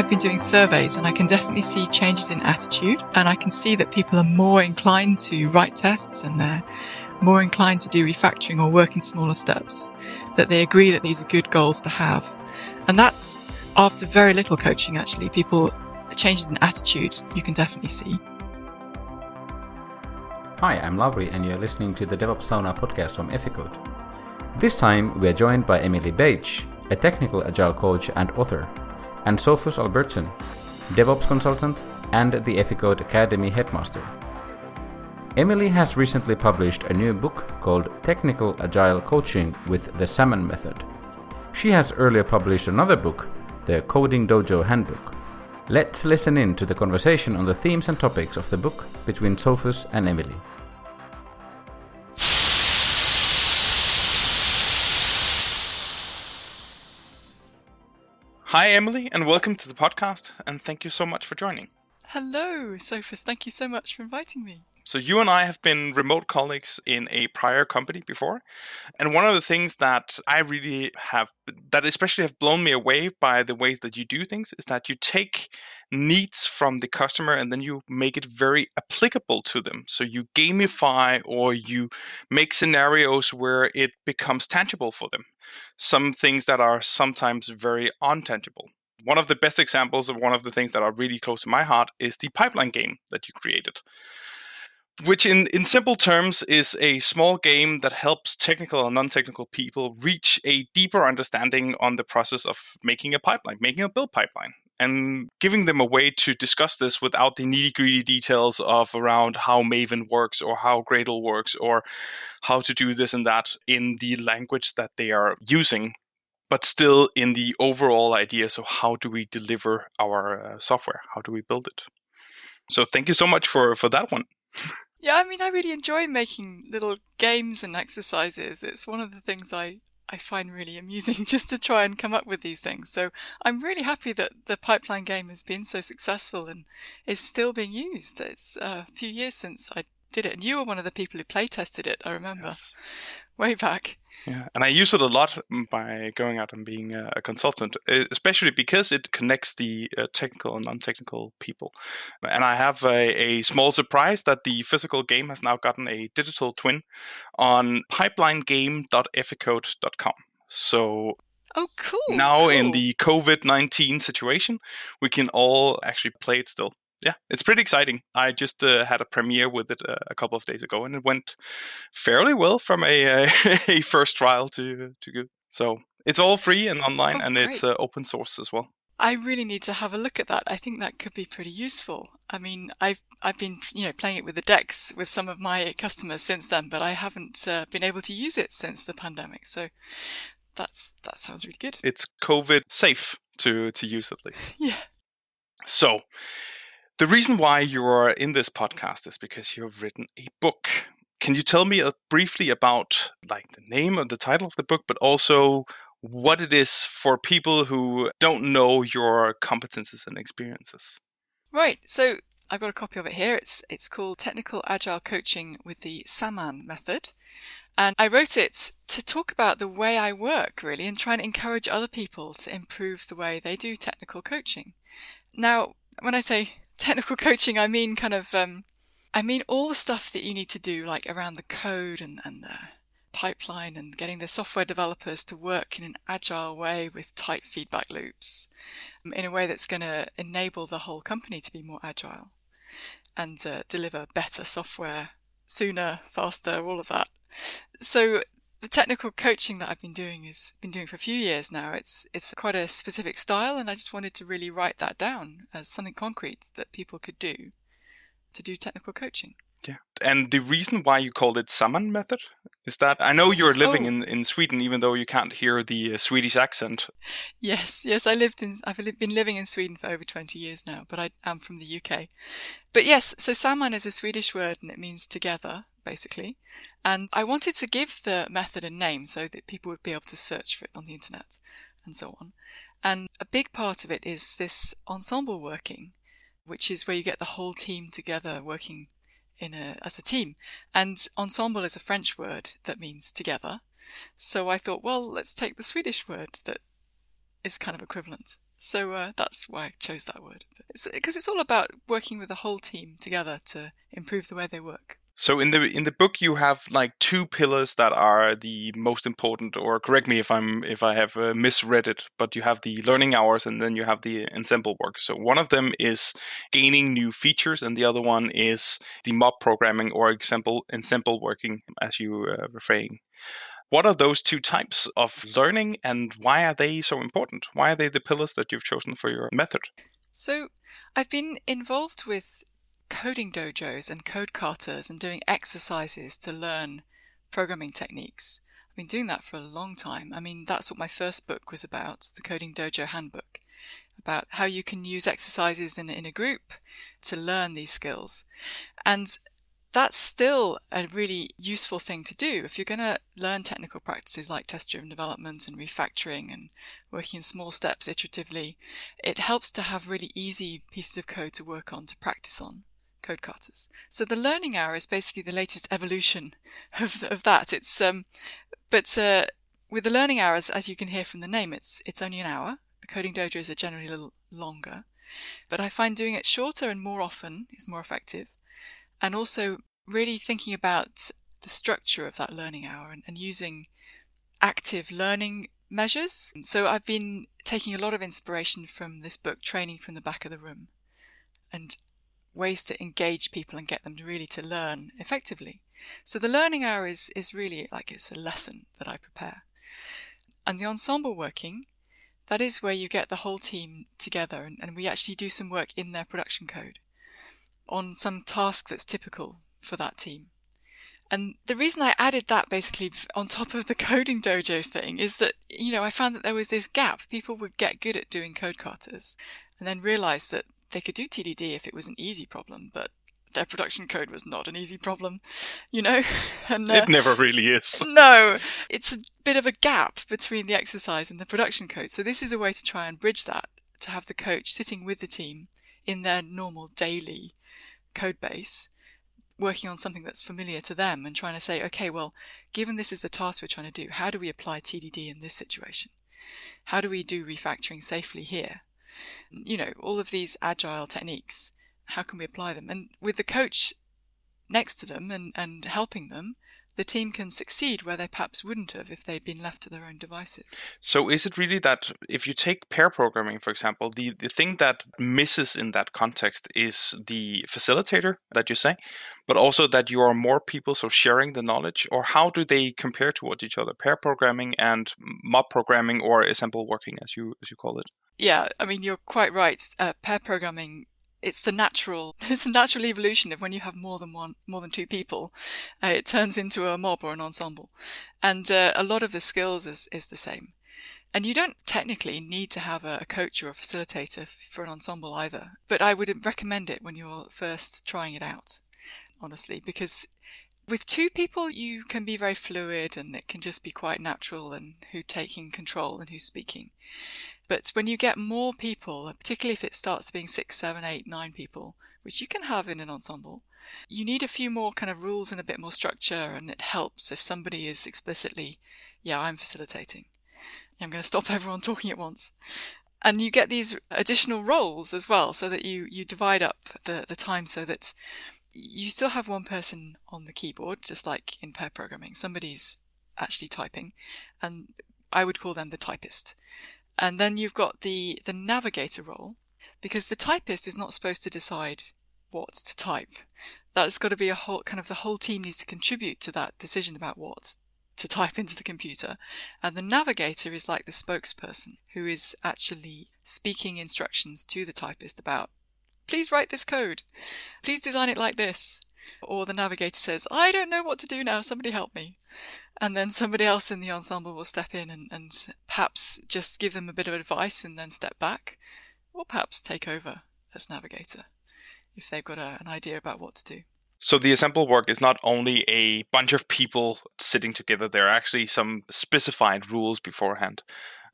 I've been doing surveys and I can definitely see changes in attitude and I can see that people are more inclined to write tests and they're more inclined to do refactoring or work in smaller steps, that they agree that these are good goals to have. And that's after very little coaching actually. People changes in attitude you can definitely see. Hi, I'm Lauri and you're listening to the DevOps Sauna podcast from Eficode. This time we are joined by Emily Bache, a technical agile coach and author, and Sofus Albertsen, DevOps consultant and the Eficode Academy headmaster. Emily has recently published a new book called Technical Agile Coaching with the Samman Method. She has earlier published another book, the Coding Dojo Handbook. Let's listen in to the conversation on the themes and topics of the book between Sofus and Emily. Hi, Emily, and welcome to the podcast, and thank you so much for joining. Hello, Sofus. Thank you so much for inviting me. So, you and I have been remote colleagues in a prior company before. And one of the things that I really have, that especially have blown me away by the ways that you do things, is that you take needs from the customer and then you make it very applicable to them. So, you gamify or you make scenarios where it becomes tangible for them. Some things that are sometimes very untangible. One of the best examples of one of the things that are really close to my heart is the pipeline game that you created which in, in simple terms is a small game that helps technical and non-technical people reach a deeper understanding on the process of making a pipeline making a build pipeline and giving them a way to discuss this without the nitty gritty details of around how maven works or how gradle works or how to do this and that in the language that they are using but still in the overall idea. So how do we deliver our uh, software? How do we build it? So thank you so much for for that one Yeah, I mean, I really enjoy making little games and exercises. It's one of the things I, I find really amusing just to try and come up with these things. So I'm really happy that the pipeline game has been so successful and is still being used. It's a few years since I did it. And you were one of the people who play tested it, I remember, yes. Way back. Yeah, and I use it a lot by going out and being a consultant, especially because it connects the uh, technical and non-technical people. And I have a, a, small surprise that the physical game has now gotten a digital twin on pipelinegame.eficode.com. So Oh, cool. Now, cool. in the COVID 19 situation, we can all actually play it still yeah, it's pretty exciting. I just uh, had a premiere with it uh, a couple of days ago, and it went fairly well from a, a first trial to to good. So it's all free and online, oh, and it's uh, open source as well. I really need to have a look at that. I think that could be pretty useful. I mean, I've I've been you know playing it with the decks with some of my customers since then, but I haven't uh, been able to use it since the pandemic. So that's that sounds really good. It's COVID safe to to use at least. Yeah. So the reason why you're in this podcast is because you've written a book. Can you tell me uh, briefly about like the name and the title of the book, but also what it is for people who don't know your competences and experiences? Right. So I've got a copy of it here. It's it's called Technical Agile Coaching with the Samman method. And I wrote it to talk about the way I work really and try and encourage other people to improve the way they do technical coaching. Now, when I say technical coaching, I mean kind of, um, I mean all the stuff that you need to do, like around the code and, and the pipeline and getting the software developers to work in an agile way with tight feedback loops um, in a way that's going to enable the whole company to be more agile and uh, deliver better software sooner, faster, all of that. So the technical coaching that I've been doing is been doing for a few years now. It's it's quite a specific style, and I just wanted to really write that down as something concrete that people could do to do technical coaching. Yeah, and the reason why you called it Samman method is that I know you're living oh. in, in Sweden, even though you can't hear the uh, Swedish accent. Yes, yes, I lived in. I've been living in Sweden for over twenty years now, but I am from the UK. But yes, so Samman is a Swedish word, and it means together basically. And I wanted to give the method a name so that people would be able to search for it on the internet and so on. And a big part of it is this ensemble working, which is where you get the whole team together working in a, as a team. And ensemble is a French word that means together. So I thought, well, let's take the Swedish word that is kind of equivalent. So uh, that's why I chose that word. Because it's, it's all about working with the whole team together to improve the way they work. So in the in the book you have like two pillars that are the most important or correct me if I'm if I have uh, misread it but you have the learning hours and then you have the ensemble work. So one of them is gaining new features and the other one is the mob programming or example ensemble working as you uh, saying. What are those two types of learning and why are they so important? Why are they the pillars that you've chosen for your method? So, I've been involved with coding dojos and code katas and doing exercises to learn programming techniques. I've been doing that for a long time. I mean, that's what my first book was about, the Coding Dojo Handbook, about how you can use exercises in, in a group to learn these skills. And that's still a really useful thing to do. If you're going to learn technical practices like test driven development and refactoring and working in small steps iteratively, it helps to have really easy pieces of code to work on, to practice on, code katas. So the learning hour is basically the latest evolution of, of that. It's, um, but, uh, with the learning hours, as you can hear from the name, it's, it's only an hour. Coding dojos are generally a little longer, but I find doing it shorter and more often is more effective and also really thinking about the structure of that learning hour and, and using active learning measures. So I've been taking a lot of inspiration from this book, Training from the Back of the Room, and ways to engage people and get them really to learn effectively. So the learning hour is, is really like it's a lesson that I prepare. And the ensemble working, that is where you get the whole team together and, and we actually do some work in their production code on some task that's typical for that team. And the reason I added that basically on top of the coding dojo thing is that, you know, I found that there was this gap. People would get good at doing code katas and then realize that they could do TDD if it was an easy problem, but their production code was not an easy problem, you know? and, uh, it never really is. no, it's a bit of a gap between the exercise and the production code. So this is a way to try and bridge that, to have the coach sitting with the team in their normal daily code base working on something that's familiar to them and trying to say, okay, well, given this is the task we're trying to do, how do we apply TDD in this situation? How do we do refactoring safely here? You know, all of these agile techniques, how can we apply them? And with the coach next to them and, and helping them, the team can succeed where they perhaps wouldn't have if they'd been left to their own devices. So, is it really that if you take pair programming, for example, the, the thing that misses in that context is the facilitator that you say, but also that you are more people, so sharing the knowledge? Or how do they compare towards each other, pair programming and mob programming or ensemble working, as you, as you call it? Yeah, I mean, you're quite right. Uh, pair programming it's the natural it's a natural evolution of when you have more than one more than two people. Uh, it turns into a mob or an ensemble. And uh, a lot of the skills is, is the same. And you don't technically need to have a, coach or a facilitator for an ensemble either. But i would recommend it when you're first trying it out honestly because with two people you can be very fluid and it can just be quite natural and who taking control and who's speaking but when you get more people, particularly if it starts being six, seven, eight, nine people, which you can have in an ensemble, you need a few more kind of rules and a bit more structure. And it helps if somebody is explicitly, yeah, I'm facilitating. I'm going to stop everyone talking at once. And you get these additional roles as well, so that you, you divide up the, the time so that you still have one person on the keyboard, just like in pair programming. Somebody's actually typing, and I would call them the typist. And then you've got the, the navigator role, because the typist is not supposed to decide what to type. That's got to be a whole kind of the whole team needs to contribute to that decision about what to type into the computer. And the navigator is like the spokesperson who is actually speaking instructions to the typist about, please write this code. Please design it like this. Or the navigator says, I don't know what to do now, somebody help me. And then somebody else in the ensemble will step in and, and perhaps just give them a bit of advice and then step back, or perhaps take over as navigator if they've got a, an idea about what to do. So the ensemble work is not only a bunch of people sitting together. There are actually some specified rules beforehand,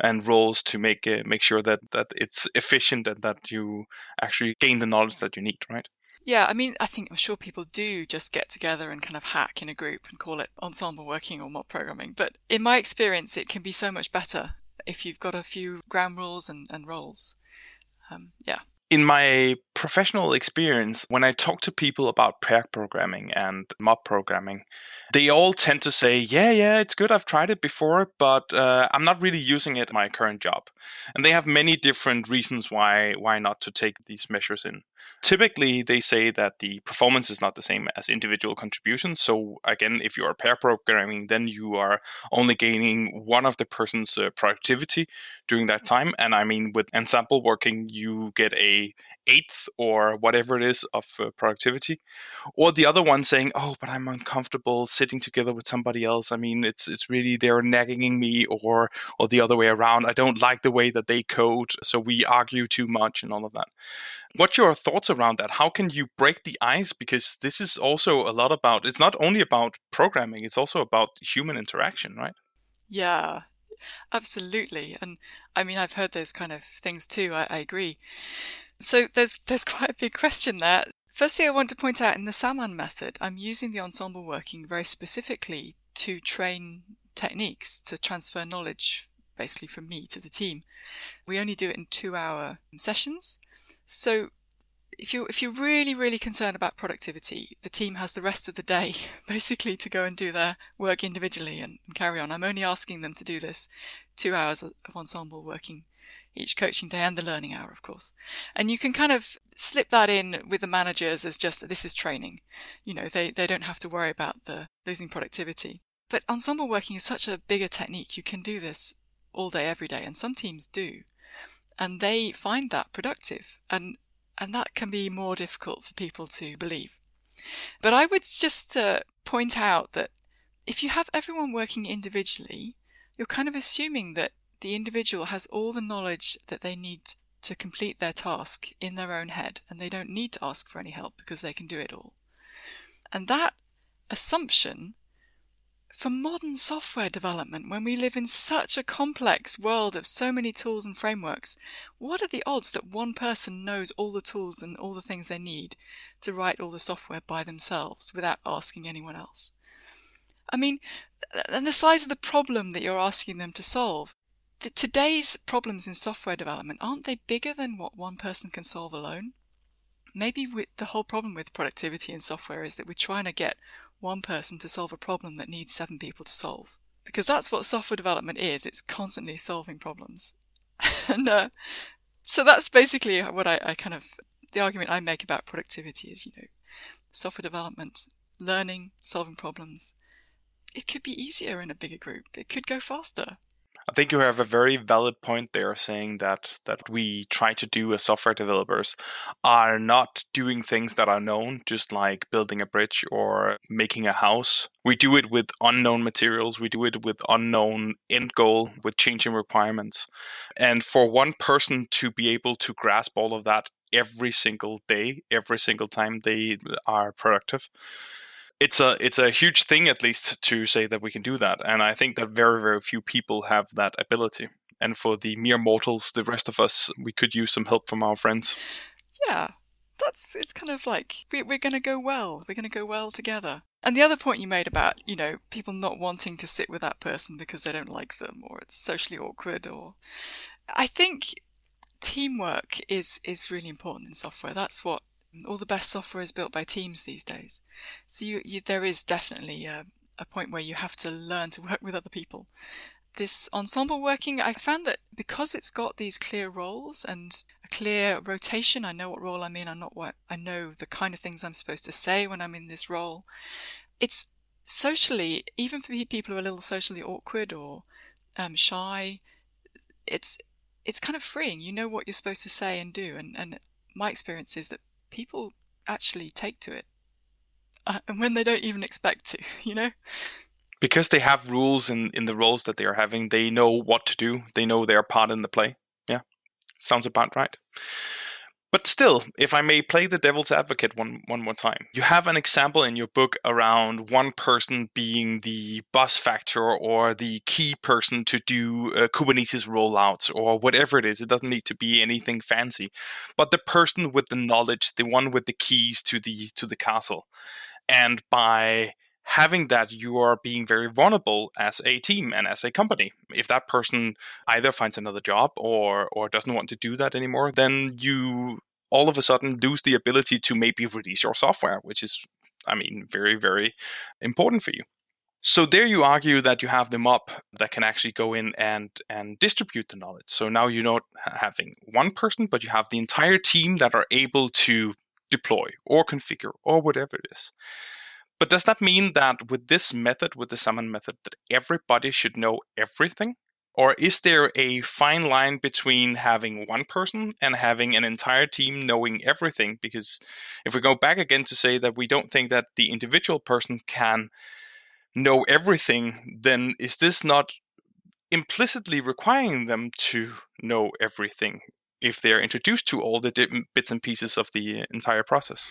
and roles to make uh, make sure that that it's efficient and that you actually gain the knowledge that you need. Right. Yeah, I mean, I think I'm sure people do just get together and kind of hack in a group and call it ensemble working or mob programming. But in my experience, it can be so much better if you've got a few ground rules and, and roles. Um, yeah. In my professional experience, when I talk to people about pair programming and mob programming, they all tend to say, "Yeah, yeah, it's good. I've tried it before, but uh, I'm not really using it in my current job." And they have many different reasons why why not to take these measures in. Typically, they say that the performance is not the same as individual contributions. So again, if you are pair programming, then you are only gaining one of the person's uh, productivity during that time. And I mean, with ensemble working, you get a eighth or whatever it is of uh, productivity or the other one saying oh but i'm uncomfortable sitting together with somebody else i mean it's it's really they're nagging me or or the other way around i don't like the way that they code so we argue too much and all of that what's your thoughts around that how can you break the ice because this is also a lot about it's not only about programming it's also about human interaction right yeah absolutely and i mean i've heard those kind of things too i, I agree so there's there's quite a big question there. Firstly, I want to point out in the Samman method, I'm using the ensemble working very specifically to train techniques to transfer knowledge basically from me to the team. We only do it in two hour sessions. So if you if you're really really concerned about productivity, the team has the rest of the day basically to go and do their work individually and, and carry on. I'm only asking them to do this two hours of ensemble working each coaching day and the learning hour, of course. And you can kind of slip that in with the managers as just this is training. You know, they, they don't have to worry about the losing productivity. But ensemble working is such a bigger technique. You can do this all day, every day. And some teams do. And they find that productive. And, and that can be more difficult for people to believe. But I would just uh, point out that if you have everyone working individually, you're kind of assuming that the individual has all the knowledge that they need to complete their task in their own head, and they don't need to ask for any help because they can do it all. And that assumption, for modern software development, when we live in such a complex world of so many tools and frameworks, what are the odds that one person knows all the tools and all the things they need to write all the software by themselves without asking anyone else? I mean, and the size of the problem that you're asking them to solve the, today's problems in software development aren't they bigger than what one person can solve alone? Maybe the whole problem with productivity in software is that we're trying to get one person to solve a problem that needs seven people to solve. Because that's what software development is. It's constantly solving problems. and uh, so that's basically what I, I kind of, the argument I make about productivity is, you know, software development, learning, solving problems. It could be easier in a bigger group. It could go faster. I think you have a very valid point there saying that that we try to do as software developers are not doing things that are known, just like building a bridge or making a house. We do it with unknown materials, we do it with unknown end goal, with changing requirements. And for one person to be able to grasp all of that every single day, every single time they are productive it's a it's a huge thing at least to say that we can do that and i think that very very few people have that ability and for the mere mortals the rest of us we could use some help from our friends. Yeah that's it's kind of like we, we're going to go well we're going to go well together. And the other point you made about you know people not wanting to sit with that person because they don't like them or it's socially awkward or i think teamwork is is really important in software that's what all the best software is built by teams these days. So you, you, there is definitely a, a point where you have to learn to work with other people. This ensemble working, I found that because it's got these clear roles and a clear rotation, I know what role I'm in, I know what I know the kind of things I'm supposed to say when I'm in this role. It's socially, even for people who are a little socially awkward or um, shy, it's it's kind of freeing. You know what you're supposed to say and do, and and my experience is that people actually take to it. Uh, and when they don't even expect to, you know? Because they have rules in, in the roles that they are having, they know what to do. They know their part in the play. Yeah, sounds about right. But still, if I may play the devil's advocate one, one more time, you have an example in your book around one person being the bus factor or the key person to do uh, Kubernetes rollouts or whatever it is. It doesn't need to be anything fancy, but the person with the knowledge, the one with the keys to the to the castle, and by having that you are being very vulnerable as a team and as a company. If that person either finds another job or or doesn't want to do that anymore, then you all of a sudden lose the ability to maybe release your software, which is I mean very very important for you. So there you argue that you have the mob that can actually go in and and distribute the knowledge. So now you're not having one person, but you have the entire team that are able to deploy or configure or whatever it is. But does that mean that with this method, with the Samman method, that everybody should know everything? Or is there a fine line between having one person and having an entire team knowing everything? Because if we go back again to say that we don't think that the individual person can know everything, then is this not implicitly requiring them to know everything if they're introduced to all the bits and pieces of the entire process?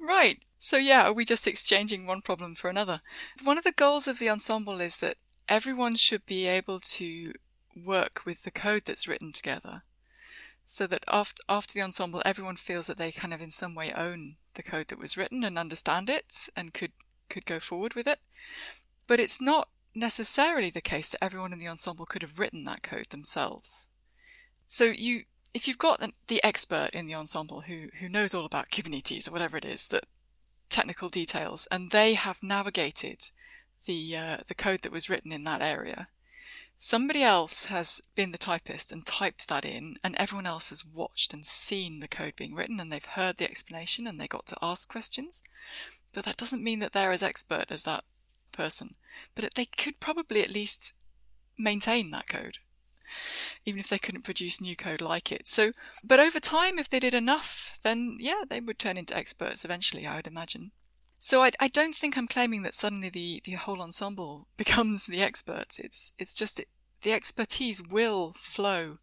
Right. So, yeah, are we just exchanging one problem for another? One of the goals of the ensemble is that everyone should be able to work with the code that's written together. So that after, after the ensemble, everyone feels that they kind of in some way own the code that was written and understand it and could, could go forward with it. But it's not necessarily the case that everyone in the ensemble could have written that code themselves. So you, if you've got the expert in the ensemble who, who knows all about Kubernetes or whatever it is, that technical details, and they have navigated the uh, the code that was written in that area. Somebody else has been the typist and typed that in, and everyone else has watched and seen the code being written, and they've heard the explanation and they got to ask questions. But that doesn't mean that they're as expert as that person. But they could probably at least maintain that code even if they couldn't produce new code like it. So, but over time, if they did enough, then yeah, they would turn into experts eventually, I would imagine. So I, I don't think I'm claiming that suddenly the, the whole ensemble becomes the experts. It's it's just it, the expertise will flow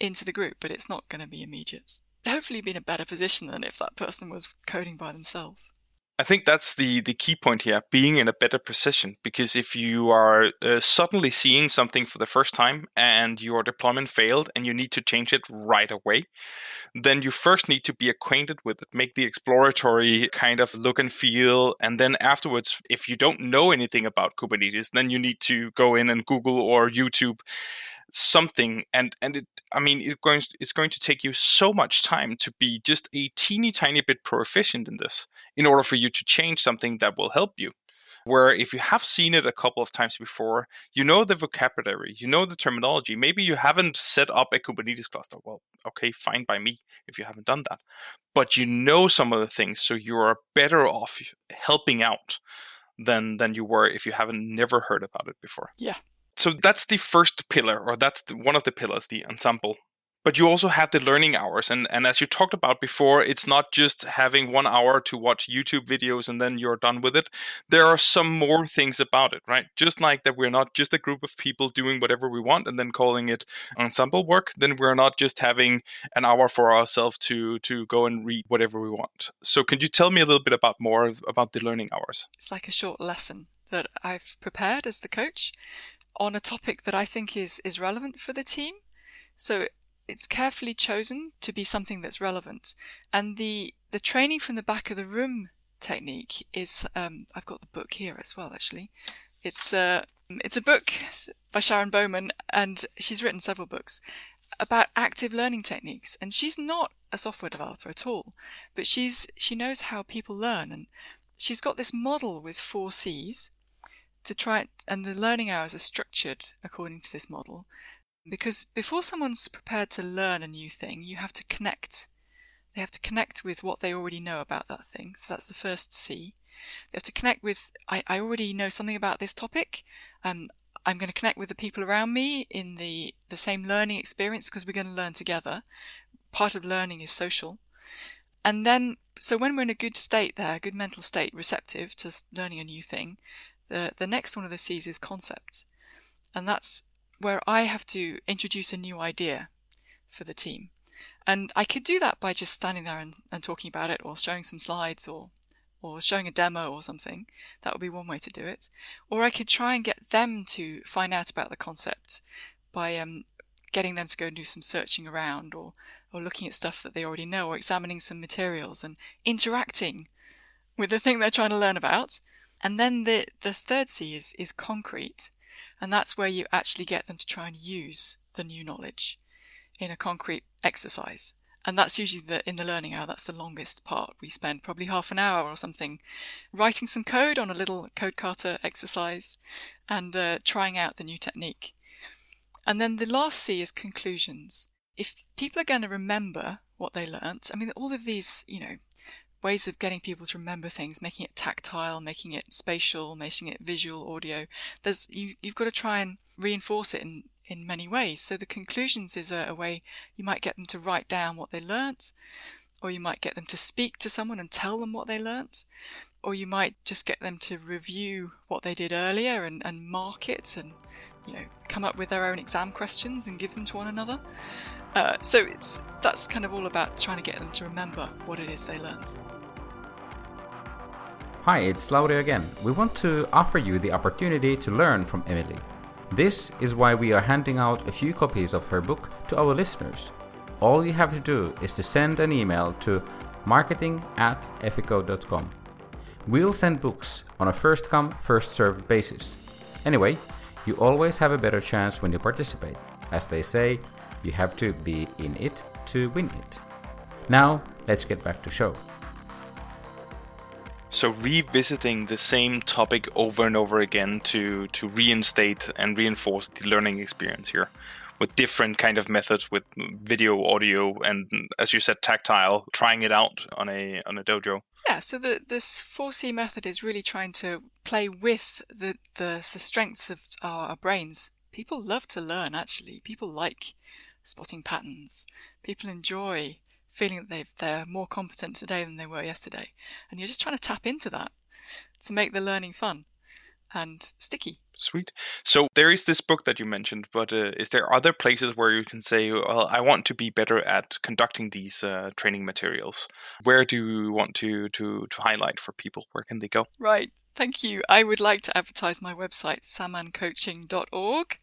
into the group, but it's not going to be immediate. Hopefully, be in a better position than if that person was coding by themselves. I think that's the, the key point here, being in a better position. Because if you are uh, suddenly seeing something for the first time and your deployment failed and you need to change it right away, then you first need to be acquainted with it, make the exploratory kind of look and feel. And then afterwards, if you don't know anything about Kubernetes, then you need to go in and Google or YouTube something and and it i mean it going it's going to take you so much time to be just a teeny tiny bit proficient in this in order for you to change something that will help you. Where if you have seen it a couple of times before you know the vocabulary you know the terminology maybe you haven't set up a kubernetes cluster well okay fine by me if you haven't done that. But you know some of the things so you are better off helping out than than you were if you haven't never heard about it before. Yeah so that's the first pillar, or that's the, one of the pillars, the ensemble. But you also have the learning hours, and and as you talked about before, it's not just having one hour to watch YouTube videos and then you're done with it. There are some more things about it, right? Just like that, we're not just a group of people doing whatever we want and then calling it ensemble work. Then we're not just having an hour for ourselves to to go and read whatever we want. So, can you tell me a little bit about more about the learning hours? It's like a short lesson that I've prepared as the coach on a topic that I think is, is relevant for the team. So it's carefully chosen to be something that's relevant. And the, the training from the back of the room technique is, um, I've got the book here as well, actually. It's, uh, it's a book by Sharon Bowman, and she's written several books about active learning techniques. And she's not a software developer at all, but she's, she knows how people learn. And she's got this model with four C's to try and the learning hours are structured according to this model because before someone's prepared to learn a new thing, you have to connect. They have to connect with what they already know about that thing. So that's the first C. They have to connect with, I, I already know something about this topic. Um, I'm going to connect with the people around me in the, the same learning experience because we're going to learn together. Part of learning is social. And then, so when we're in a good state there, a good mental state, receptive to learning a new thing, the, the next one of the C's is concept. And that's where I have to introduce a new idea for the team. And I could do that by just standing there and, and talking about it or showing some slides or or showing a demo or something. That would be one way to do it. Or I could try and get them to find out about the concept by um, getting them to go and do some searching around or, or looking at stuff that they already know or examining some materials and interacting with the thing they're trying to learn about And then the, the third C is, is concrete. And that's where you actually get them to try and use the new knowledge in a concrete exercise. And that's usually the, in the learning hour, that's the longest part. We spend probably half an hour or something writing some code on a little code kata exercise and uh, trying out the new technique. And then the last C is conclusions. If people are going to remember what they learnt, I mean, all of these, you know, ways of getting people to remember things, making it tactile, making it spatial, making it visual, audio. There's you, you've got to try and reinforce it in in many ways. So the conclusions is a, a way you might get them to write down what they learnt, or you might get them to speak to someone and tell them what they learnt, or you might just get them to review what they did earlier and, and mark it and you know come up with their own exam questions and give them to one another. Uh, so it's that's kind of all about trying to get them to remember what it is they learned. Hi, it's Lauri again. We want to offer you the opportunity to learn from Emily. This is why we are handing out a few copies of her book to our listeners. All you have to do is to send an email to marketing at eficode.com. We'll send books on a first come, first served basis. Anyway, you always have a better chance when you participate. As they say, you have to be in it to win it. Now, let's get back to show. So revisiting the same topic over and over again to to reinstate and reinforce the learning experience here with different kind of methods with video, audio, and as you said, tactile, trying it out on a on a dojo. Yeah, so the this 4C method is really trying to play with the the, the strengths of our, our brains. People love to learn actually. People like spotting patterns. People enjoy feeling that they they're more competent today than they were yesterday. And you're just trying to tap into that to make the learning fun and sticky. Sweet. So there is this book that you mentioned, but uh, is there other places where you can say, "Well, I want to be better at conducting these uh, training materials"? Where do you want to to to highlight for people? Where can they go? Right. Thank you. I would like to advertise my website, sammancoaching.org.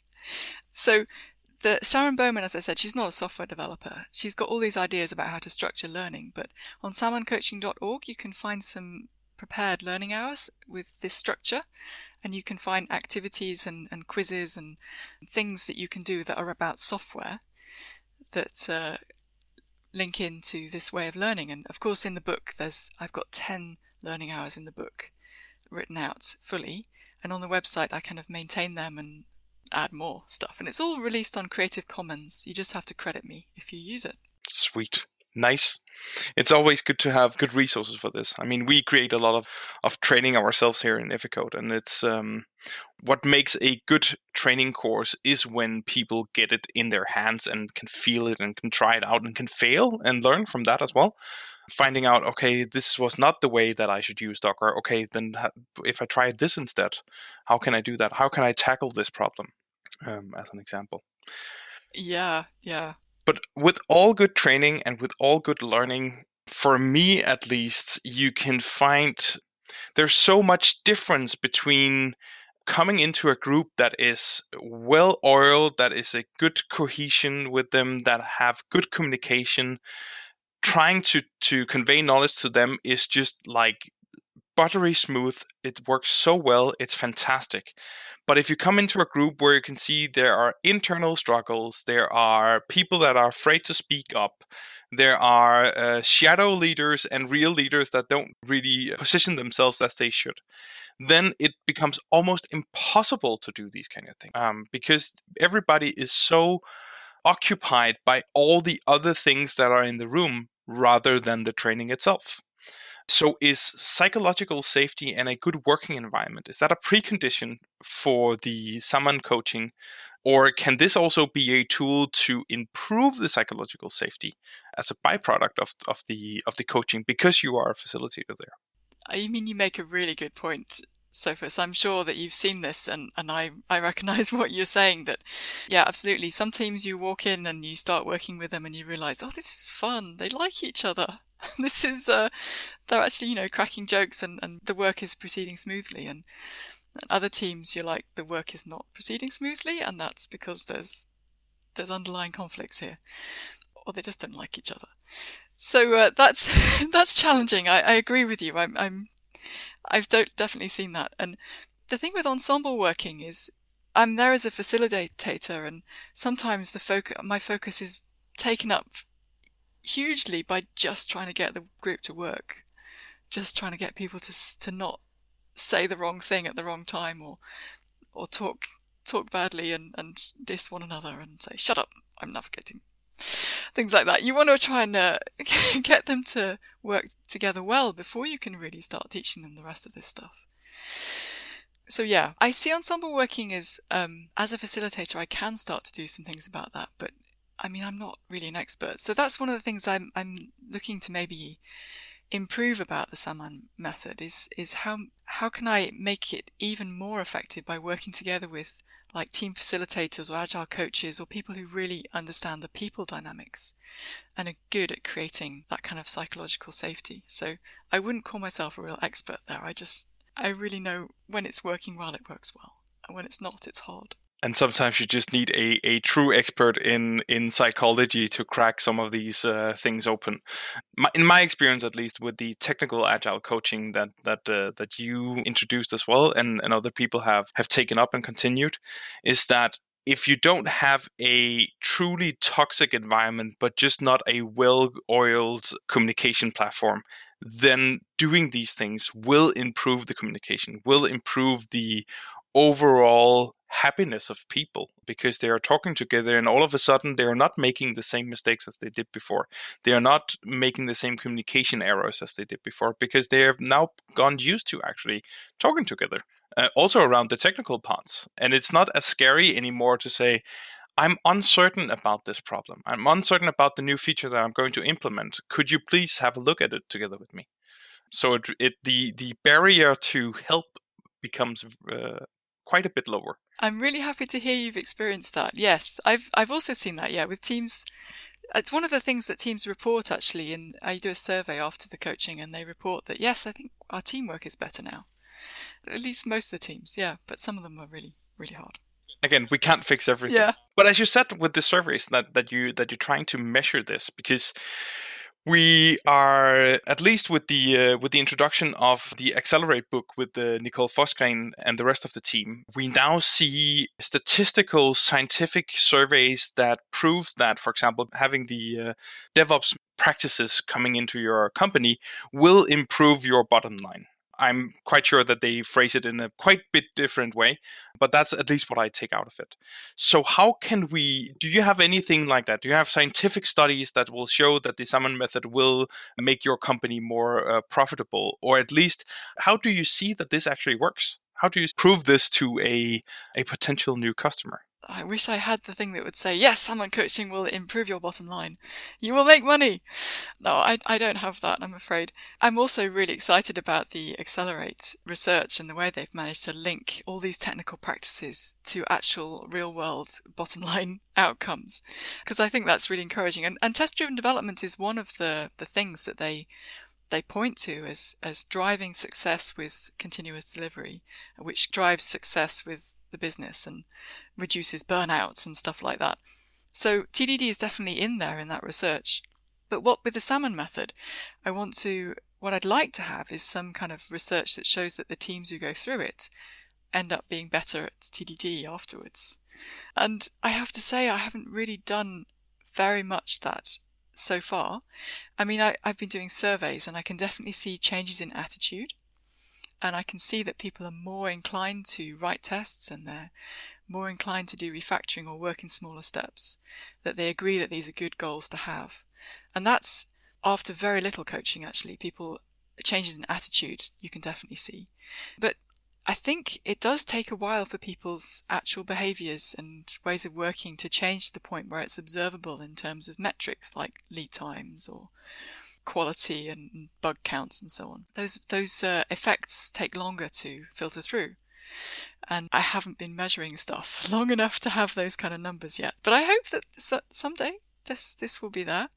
So the Sharon Bowman, as I said, she's not a software developer. She's got all these ideas about how to structure learning, but on sammancoaching.org you can find some prepared learning hours with this structure, and you can find activities and, and quizzes and things that you can do that are about software that uh, link into this way of learning. And of course, in the book, there's I've got ten learning hours in the book written out fully, and on the website I kind of maintain them and add more stuff. And it's all released on Creative Commons. You just have to credit me if you use it. Sweet. Nice. It's always good to have good resources for this. I mean, we create a lot of, of training ourselves here in Eficode, and it's um, what makes a good training course is when people get it in their hands and can feel it and can try it out and can fail and learn from that as well. Finding out, okay, this was not the way that I should use Docker. Okay, then if I try this instead, how can I do that? How can I tackle this problem? um, as an example. Yeah, yeah. But with all good training and with all good learning, for me at least, you can find there's so much difference between coming into a group that is well oiled, that is a good cohesion with them, that have good communication. Trying to, to convey knowledge to them is just like buttery smooth. It works so well. It's fantastic. But if you come into a group where you can see there are internal struggles, there are people that are afraid to speak up, there are uh, shadow leaders and real leaders that don't really position themselves as they should, then it becomes almost impossible to do these kind of things um, because everybody is so occupied by all the other things that are in the room rather than the training itself. So, is psychological safety and a good working environment is that a precondition for the Samman coaching, or can this also be a tool to improve the psychological safety as a byproduct of of the of the coaching because you are a facilitator there? I mean, you make a really good point. Sophus, I'm sure that you've seen this and, and I, I recognize what you're saying that, yeah, absolutely. Some teams you walk in and you start working with them and you realize, oh, this is fun. They like each other. this is uh, they're actually you know cracking jokes and, and the work is proceeding smoothly and, and other teams you're like the work is not proceeding smoothly and that's because there's there's underlying conflicts here. Or they just don't like each other. So uh, that's that's challenging. I, I agree with you. I'm, I'm I've definitely seen that. And the thing with ensemble working is I'm there as a facilitator, and sometimes the focus, my focus is taken up hugely by just trying to get the group to work, just trying to get people to to not say the wrong thing at the wrong time or or talk talk badly and, and diss one another and say shut up i'm navigating things like that. You want to try and uh, get them to work together well before you can really start teaching them the rest of this stuff. So yeah. I see ensemble working as um, as a facilitator. I can start to do some things about that but i mean i'm not really an expert so that's one of the things i'm i'm looking to maybe improve about the Samman method is is how how can I make it even more effective by working together with like team facilitators or agile coaches or people who really understand the people dynamics and are good at creating that kind of psychological safety. So I wouldn't call myself a real expert there. I just I really know when it's working well it works well. And when it's not it's hard and sometimes you just need a, a true expert in, in psychology to crack some of these uh, things open. My, in my experience, at least, with the technical agile coaching that that uh, that you introduced as well, and, and other people have have taken up and continued, is that if you don't have a truly toxic environment, but just not a well-oiled communication platform, then doing these things will improve the communication, will improve the overall happiness of people because they are talking together and all of a sudden they are not making the same mistakes as they did before. They are not making the same communication errors as they did before because they have now gone used to actually talking together. Uh, also around the technical parts. And it's not as scary anymore to say, I'm uncertain about this problem. I'm uncertain about the new feature that I'm going to implement. Could you please have a look at it together with me? So it, it the the barrier to help becomes uh, quite a bit lower. I'm really happy to hear you've experienced that. Yes, I've I've also seen that. Yeah, with teams, it's one of the things that teams report actually. And I do a survey after the coaching, and they report that yes, I think our teamwork is better now. At least most of the teams, yeah. But some of them are really really hard. Again, we can't fix everything. Yeah. But as you said with the surveys, that that you that you're trying to measure this because we are at least with the uh, with the introduction of the accelerate book with the nicole Forsgren and the rest of the team we now see statistical scientific surveys that prove that for example having the uh, devops practices coming into your company will improve your bottom line I'm quite sure that they phrase it in a quite bit different way, but that's at least what I take out of it. So, how can we? Do you have anything like that? Do you have scientific studies that will show that the Samman method will make your company more uh, profitable, or at least how do you see that this actually works? How do you prove this to a a potential new customer? I wish I had the thing that would say, yes, Samman coaching will improve your bottom line. You will make money. No, I, I don't have that, I'm afraid. I'm also really excited about the Accelerate research and the way they've managed to link all these technical practices to actual real world bottom line outcomes. Because I think that's really encouraging. And, and test driven development is one of the, the things that they they point to as, as driving success with continuous delivery, which drives success with the business and reduces burnouts and stuff like that. So TDD is definitely in there in that research. But what with the Samman method, I want to, what I'd like to have is some kind of research that shows that the teams who go through it end up being better at TDD afterwards. And I have to say, I haven't really done very much that so far. I mean, I, have been doing surveys and I can definitely see changes in attitude and I can see that people are more inclined to write tests and they're more inclined to do refactoring or work in smaller steps, that they agree that these are good goals to have. And that's after very little coaching, actually. People, changes in attitude, you can definitely see. But I think it does take a while for people's actual behaviors and ways of working to change to the point where it's observable in terms of metrics like lead times or quality and bug counts and so on. Those those uh, effects take longer to filter through. And I haven't been measuring stuff long enough to have those kind of numbers yet. But I hope that someday this this will be there.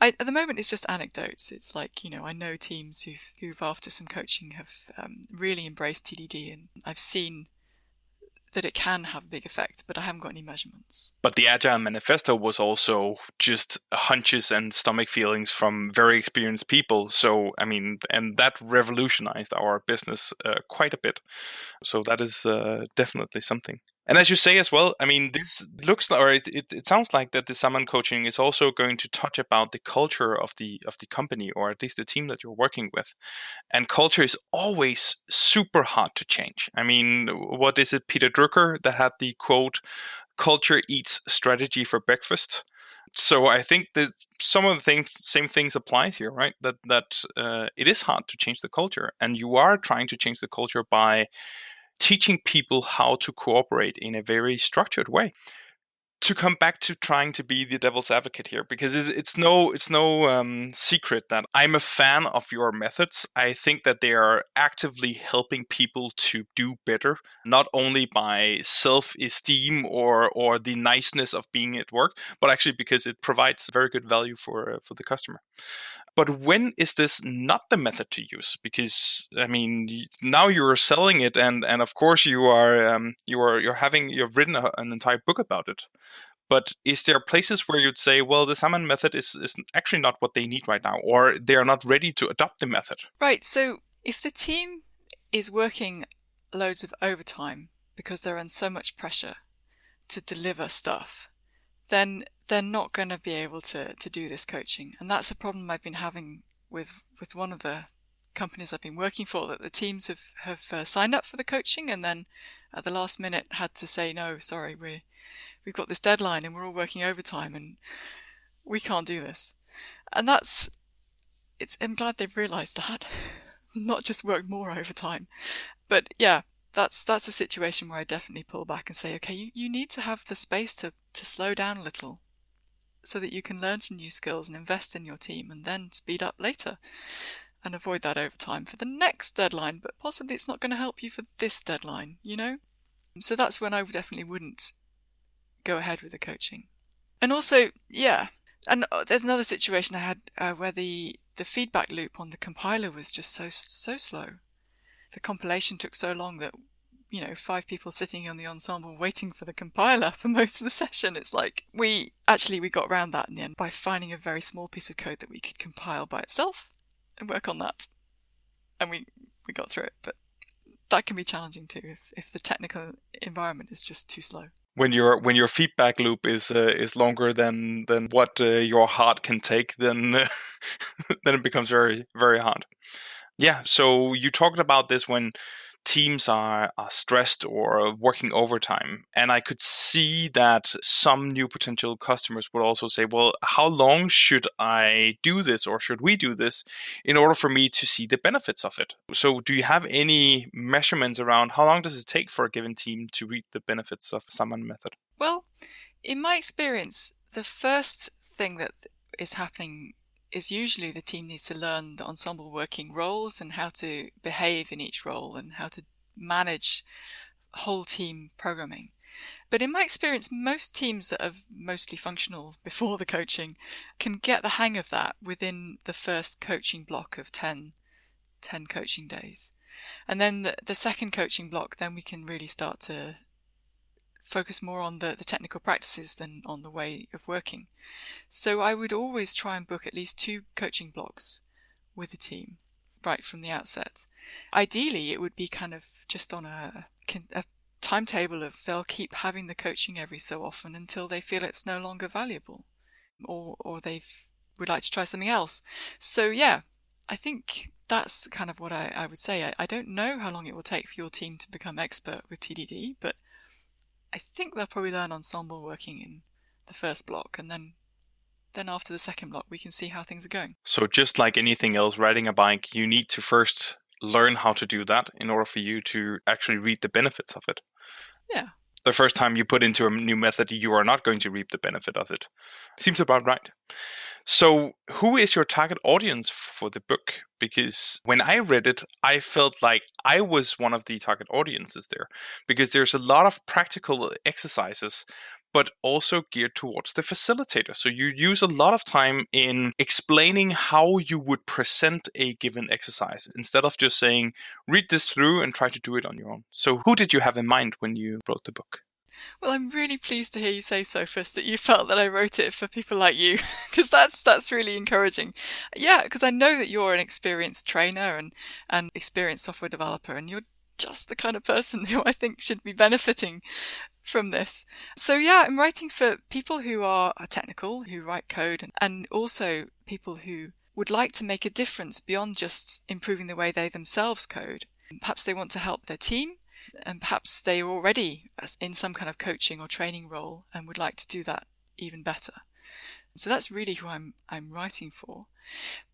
I, at the moment, it's just anecdotes. It's like you know, I know teams who've who've after some coaching have um, really embraced TDD, and I've seen that it can have a big effect, but I haven't got any measurements. But the Agile Manifesto was also just hunches and stomach feelings from very experienced people. So, I mean, and that revolutionized our business uh, quite a bit. So, that is uh, definitely something. And as you say as well, I mean, this looks or it, it, it sounds like that the Samman coaching is also going to touch about the culture of the of the company or at least the team that you're working with. And culture is always super hard to change. I mean, what is it, Peter Drucker that had the quote, "Culture eats strategy for breakfast." So I think that some of the things, same things applies here, right? That that uh, it is hard to change the culture, and you are trying to change the culture by teaching people how to cooperate in a very structured way to come back to trying to be the devil's advocate here because it's, no it's no um, secret that I'm a fan of your methods. I think that they are actively helping people to do better, not only by self-esteem or or the niceness of being at work, but actually because it provides very good value for uh, for the customer. But when is this not the method to use? Because I mean, now you're selling it, and and of course you are um, you are you're having you've written a, an entire book about it. But is there places where you'd say, well, the Samman method is, is actually not what they need right now, or they are not ready to adopt the method? Right. So if the team is working loads of overtime because they're under so much pressure to deliver stuff, then they're not going to be able to, to do this coaching. And that's a problem I've been having with, with one of the companies I've been working for that the teams have, have uh, signed up for the coaching and then at the last minute had to say, no, sorry, we we've got this deadline and we're all working overtime and we can't do this. And that's, it's, I'm glad they've realized that, not just work more overtime. But yeah, that's, that's a situation where I definitely pull back and say, okay, you, you need to have the space to, to slow down a little so that you can learn some new skills and invest in your team and then speed up later and avoid that overtime for the next deadline, but possibly it's not going to help you for this deadline, you know? So that's when I definitely wouldn't go ahead with the coaching. And also, yeah, and uh, there's another situation I had uh, where the the feedback loop on the compiler was just so so slow. The compilation took so long that you know five people sitting on the ensemble waiting for the compiler for most of the session. It's like we actually we got around that in the end by finding a very small piece of code that we could compile by itself and work on that, and we we got through it. But that can be challenging too if, if the technical environment is just too slow when your when your feedback loop is uh, is longer than than what uh, your heart can take then then it becomes very very hard yeah so you talked about this when teams are, are stressed or working overtime. And I could see that some new potential customers would also say, well, how long should I do this or should we do this in order for me to see the benefits of it? So, do you have any measurements around how long does it take for a given team to reap the benefits of Samman method? Well, in my experience, the first thing that is happening is usually the team needs to learn the ensemble working roles and how to behave in each role and how to manage whole team programming. But in my experience, most teams that are mostly functional before the coaching can get the hang of that within the first coaching block of 10, 10 coaching days. And then the, the second coaching block, then we can really start to focus more on the, the technical practices than on the way of working. So I would always try and book at least two coaching blocks with the team right from the outset. Ideally, it would be kind of just on a, a timetable of they'll keep having the coaching every so often until they feel it's no longer valuable or, or they've would like to try something else. So yeah, I think that's kind of what I, I would say. I, I, don't know how long it will take for your team to become expert with TDD, but I think they'll probably learn ensemble working in the first block, and then then after the second block, we can see how things are going. So just like anything else, riding a bike, you need to first learn how to do that in order for you to actually reap the benefits of it. Yeah. The first time you put into a new method, you are not going to reap the benefit of it. Seems about right. So, who is your target audience for the book? Because when I read it, I felt like I was one of the target audiences there because there's a lot of practical exercises, but also geared towards the facilitator. So you use a lot of time in explaining how you would present a given exercise instead of just saying, read this through and try to do it on your own. So who did you have in mind when you wrote the book? Well, I'm really pleased to hear you say, Sofus, that you felt that I wrote it for people like you, because that's that's really encouraging. Yeah, because I know that you're an experienced trainer and and experienced software developer, and you're just the kind of person who I think should be benefiting from this. So yeah, I'm writing for people who are, technical, who write code, and also people who would like to make a difference beyond just improving the way they themselves code. Perhaps they want to help their team and perhaps they are already in some kind of coaching or training role and would like to do that even better. So that's really who I'm I'm writing for.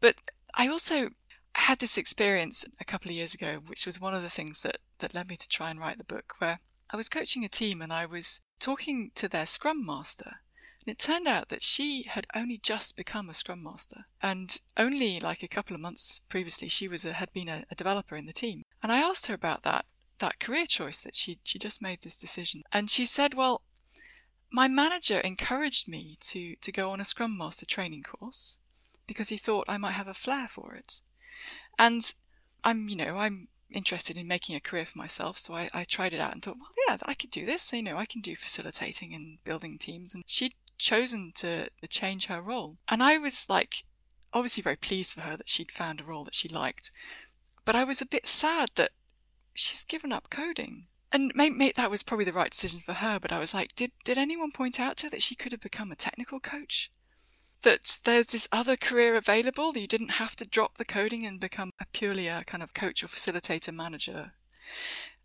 But I also had this experience a couple of years ago, which was one of the things that, that led me to try and write the book, where I was coaching a team and I was talking to their Scrum Master. And it turned out that she had only just become a Scrum Master. And only like a couple of months previously, she was a, had been a, a developer in the team. And I asked her about that that career choice that she she just made this decision. And she said, "Well, my manager encouraged me to to go on a Scrum Master training course because he thought I might have a flair for it. And I'm, you know, I'm interested in making a career for myself, so I, I tried it out and thought, well, yeah, I could do this. You know, I can do facilitating and building teams. And she'd chosen to change her role, and I was like, obviously very pleased for her that she'd found a role that she liked. But I was a bit sad that she's given up coding. And maybe that was probably the right decision for her, but I was like, did, did anyone point out to her that she could have become a technical coach? That there's this other career available, that you didn't have to drop the coding and become a purely a kind of coach or facilitator manager.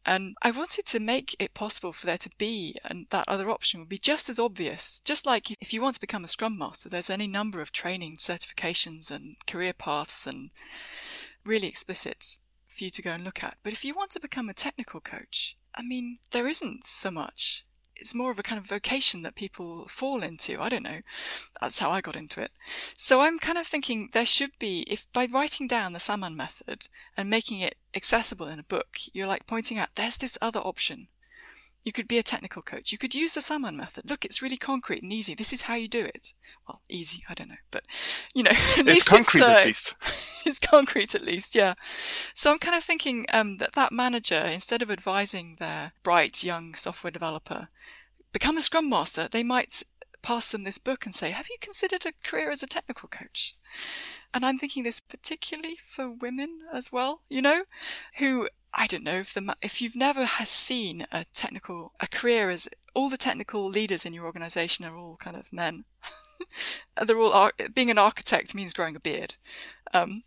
And I wanted to make it possible for there to be, and that other option would be just as obvious. Just like if you want to become a Scrum Master, there's any number of training certifications and career paths and really explicit for you to go and look at. But if you want to become a technical coach, I mean, there isn't so much. It's more of a kind of vocation that people fall into. I don't know. That's how I got into it. So I'm kind of thinking there should be, if by writing down the Samman method and making it accessible in a book, you're like pointing out there's this other option. You could be a technical coach. You could use the Samman method. Look, it's really concrete and easy. This is how you do it. Well, easy, I don't know, but you know, at it's concrete it's, uh, at least. it's concrete at least, yeah. So I'm kind of thinking um, that that manager, instead of advising their bright young software developer, become a Scrum Master, they might pass them this book and say, "Have you considered a career as a technical coach?" And I'm thinking this particularly for women as well, you know, who I don't know if the if you've never has seen a technical a career as all the technical leaders in your organization are all kind of men. They're all being an architect means growing a beard, um,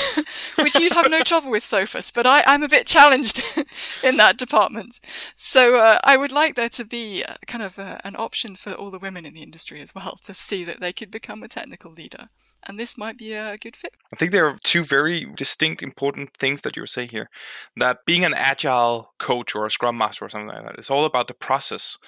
which you'd have no trouble with, Sofus. But I, am a bit challenged in that department. So uh, I would like there to be kind of a, an option for all the women in the industry as well to see that they could become a technical leader and this might be a good fit. I think there are two very distinct, important things that you're saying here. That being an agile coach or a scrum master or something like that is all about the process,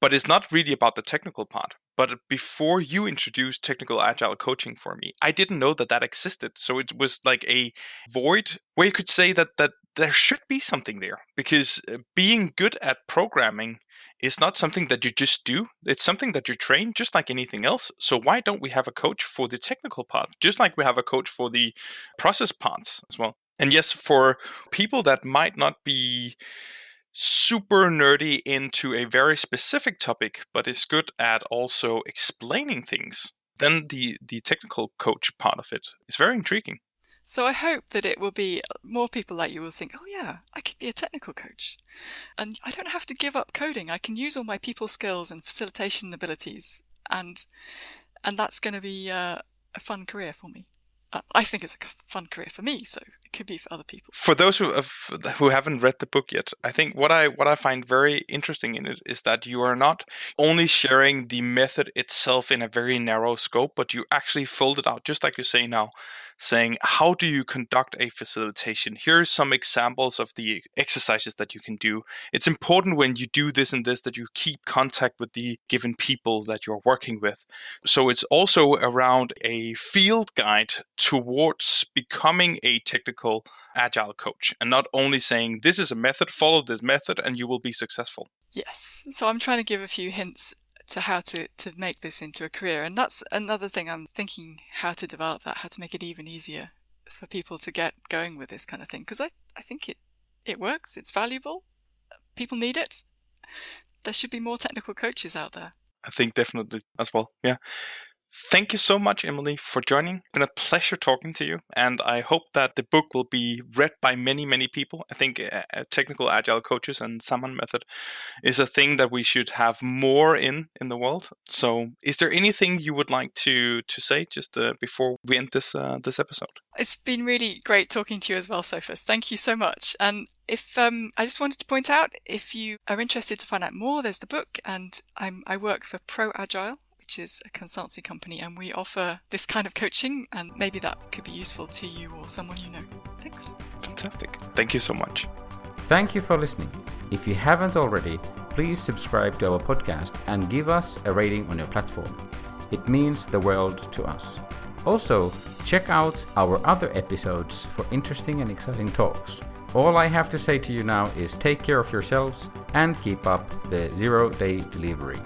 but it's not really about the technical part. But before you introduced technical agile coaching for me, I didn't know that that existed. So it was like a void where you could say that that there should be something there because uh, being good at programming is not something that you just do. It's something that you train just like anything else. So why don't we have a coach for the technical part, just like we have a coach for the process parts as well? And yes, for people that might not be super nerdy into a very specific topic, but is good at also explaining things, then the the technical coach part of it is very intriguing. So I hope that it will be more people like you will think, oh yeah, I could be a technical coach. And I don't have to give up coding. I can use all my people skills and facilitation abilities. And, and that's going to be uh, a fun career for me. Uh, I think it's a fun career for me, so could be for other people. For those who have, who haven't read the book yet, I think what I what I find very interesting in it is that you are not only sharing the method itself in a very narrow scope, but you actually fold it out, just like you say now, saying, How do you conduct a facilitation? Here are some examples of the exercises that you can do. It's important when you do this and this that you keep contact with the given people that you're working with. So it's also around a field guide towards becoming a technical agile coach and not only saying, This is a method, follow this method, and you will be successful. Yes. So I'm trying to give a few hints to how to, to make this into a career. And that's another thing I'm thinking how to develop that, how to make it even easier for people to get going with this kind of thing. Because I, I think it, it works, it's valuable, people need it. There should be more technical coaches out there. I think definitely as well. Yeah. Thank you so much, Emily, for joining. It's been a pleasure talking to you, and I hope that the book will be read by many, many people. I think uh, uh technical agile coaches and Samman method is a thing that we should have more in in the world. So, is there anything you would like to to say just uh, before we end this uh, this episode? It's been really great talking to you as well, Sofus. Thank you so much. And if um, I just wanted to point out, if you are interested to find out more, there's the book, and I'm, I work for ProAgile, which is a consultancy company, and we offer this kind of coaching, and maybe that could be useful to you or someone you know. Thanks. Fantastic. Thank you so much. Thank you for listening. If you haven't already, please subscribe to our podcast and give us a rating on your platform. It means the world to us. Also, check out our other episodes for interesting and exciting talks. All I have to say to you now is take care of yourselves and keep up the zero day delivery.